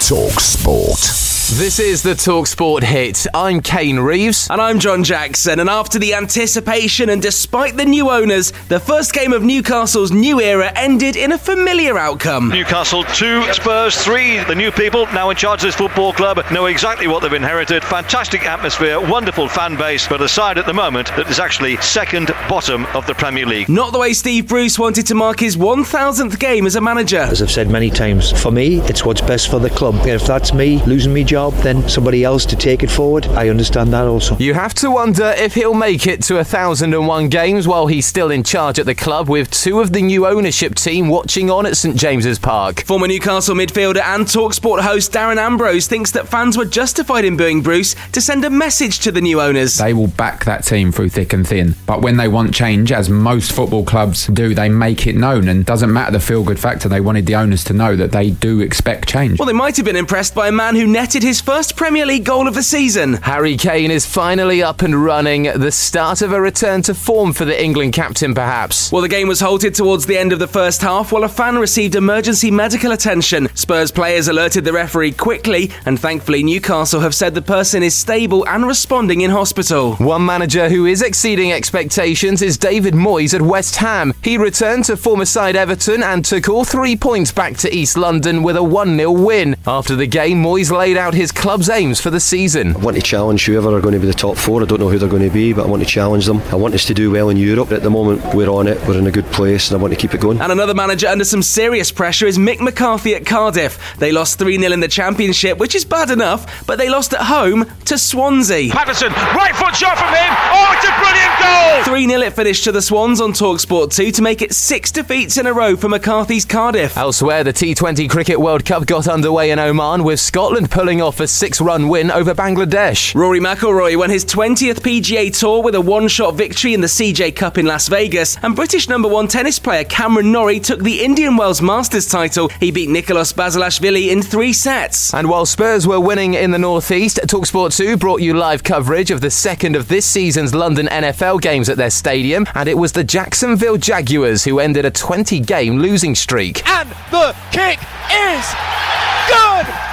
Talk Sport. This is the Talksport hit. I'm Kane Reeves. And I'm John Jackson. And after the anticipation and despite the new owners, the first game of Newcastle's new era ended in a familiar outcome. Newcastle 2, Spurs 3. The new people now in charge of this football club know exactly what they've inherited. Fantastic atmosphere, wonderful fan base, but a side at the moment that is actually second bottom of the Premier League. Not the way Steve Bruce wanted to mark his 1000th game as a manager. As I've said many times, for me, it's what's best for the club. If that's me losing my job, then somebody else to take it forward. I understand that also. You have to wonder if he'll make it to 1,001 games while he's still in charge at the club with two of the new ownership team watching on at St James's Park. Former Newcastle midfielder and Talksport host Darren Ambrose thinks that fans were justified in booing Bruce to send a message to the new owners. They will back that team through thick and thin. But when they want change, as most football clubs do, they make it known and doesn't matter the feel good factor. They wanted the owners to know that they do expect change. Well, they might been impressed by a man who netted his first Premier League goal of the season. Harry Kane is finally up and running, the start of a return to form for the England captain, perhaps. Well, the game was halted towards the end of the first half while a fan received emergency medical attention. Spurs players alerted the referee quickly, and thankfully, Newcastle have said the person is stable and responding in hospital. One manager who is exceeding expectations is David Moyes at West Ham. He returned to former side Everton and took all three points back to East London with a 1 0 win. After the game, Moyes laid out his club's aims for the season. I want to challenge whoever are going to be the top four. I don't know who they're going to be, but I want to challenge them. I want us to do well in Europe. At the moment, we're on it. We're in a good place, and I want to keep it going. And another manager under some serious pressure is Mick McCarthy at Cardiff. They lost 3 0 in the Championship, which is bad enough, but they lost at home to Swansea. Paterson, right foot shot from him. Oh, it's a brilliant goal! 3 0 it finished to the Swans on Talksport 2 to make it six defeats in a row for McCarthy's Cardiff. Elsewhere, the T20 Cricket World Cup got underway in Oman with Scotland pulling off a six run win over Bangladesh. Rory McIlroy won his 20th PGA Tour with a one shot victory in the CJ Cup in Las Vegas, and British number one tennis player Cameron Norrie took the Indian Wells Masters title. He beat Nicolas Basilashvili in three sets. And while Spurs were winning in the Northeast, Talksport 2 brought you live coverage of the second of this season's London NFL games at their stadium, and it was the Jacksonville Jaguars who ended a 20 game losing streak. And the kick is good!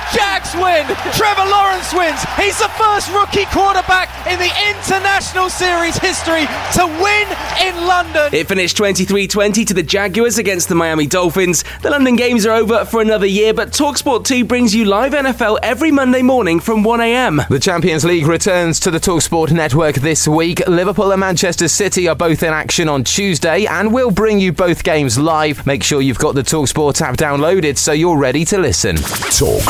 Jags win! Trevor Lawrence wins! He's the first rookie quarterback in the international series history to win in London. It finished 23 20 to the Jaguars against the Miami Dolphins. The London games are over for another year, but Talksport 2 brings you live NFL every Monday morning from 1am. The Champions League returns to the Talksport network this week. Liverpool and Manchester City are both in action on Tuesday, and we'll bring you both games live. Make sure you've got the Talksport app downloaded so you're ready to listen. Talk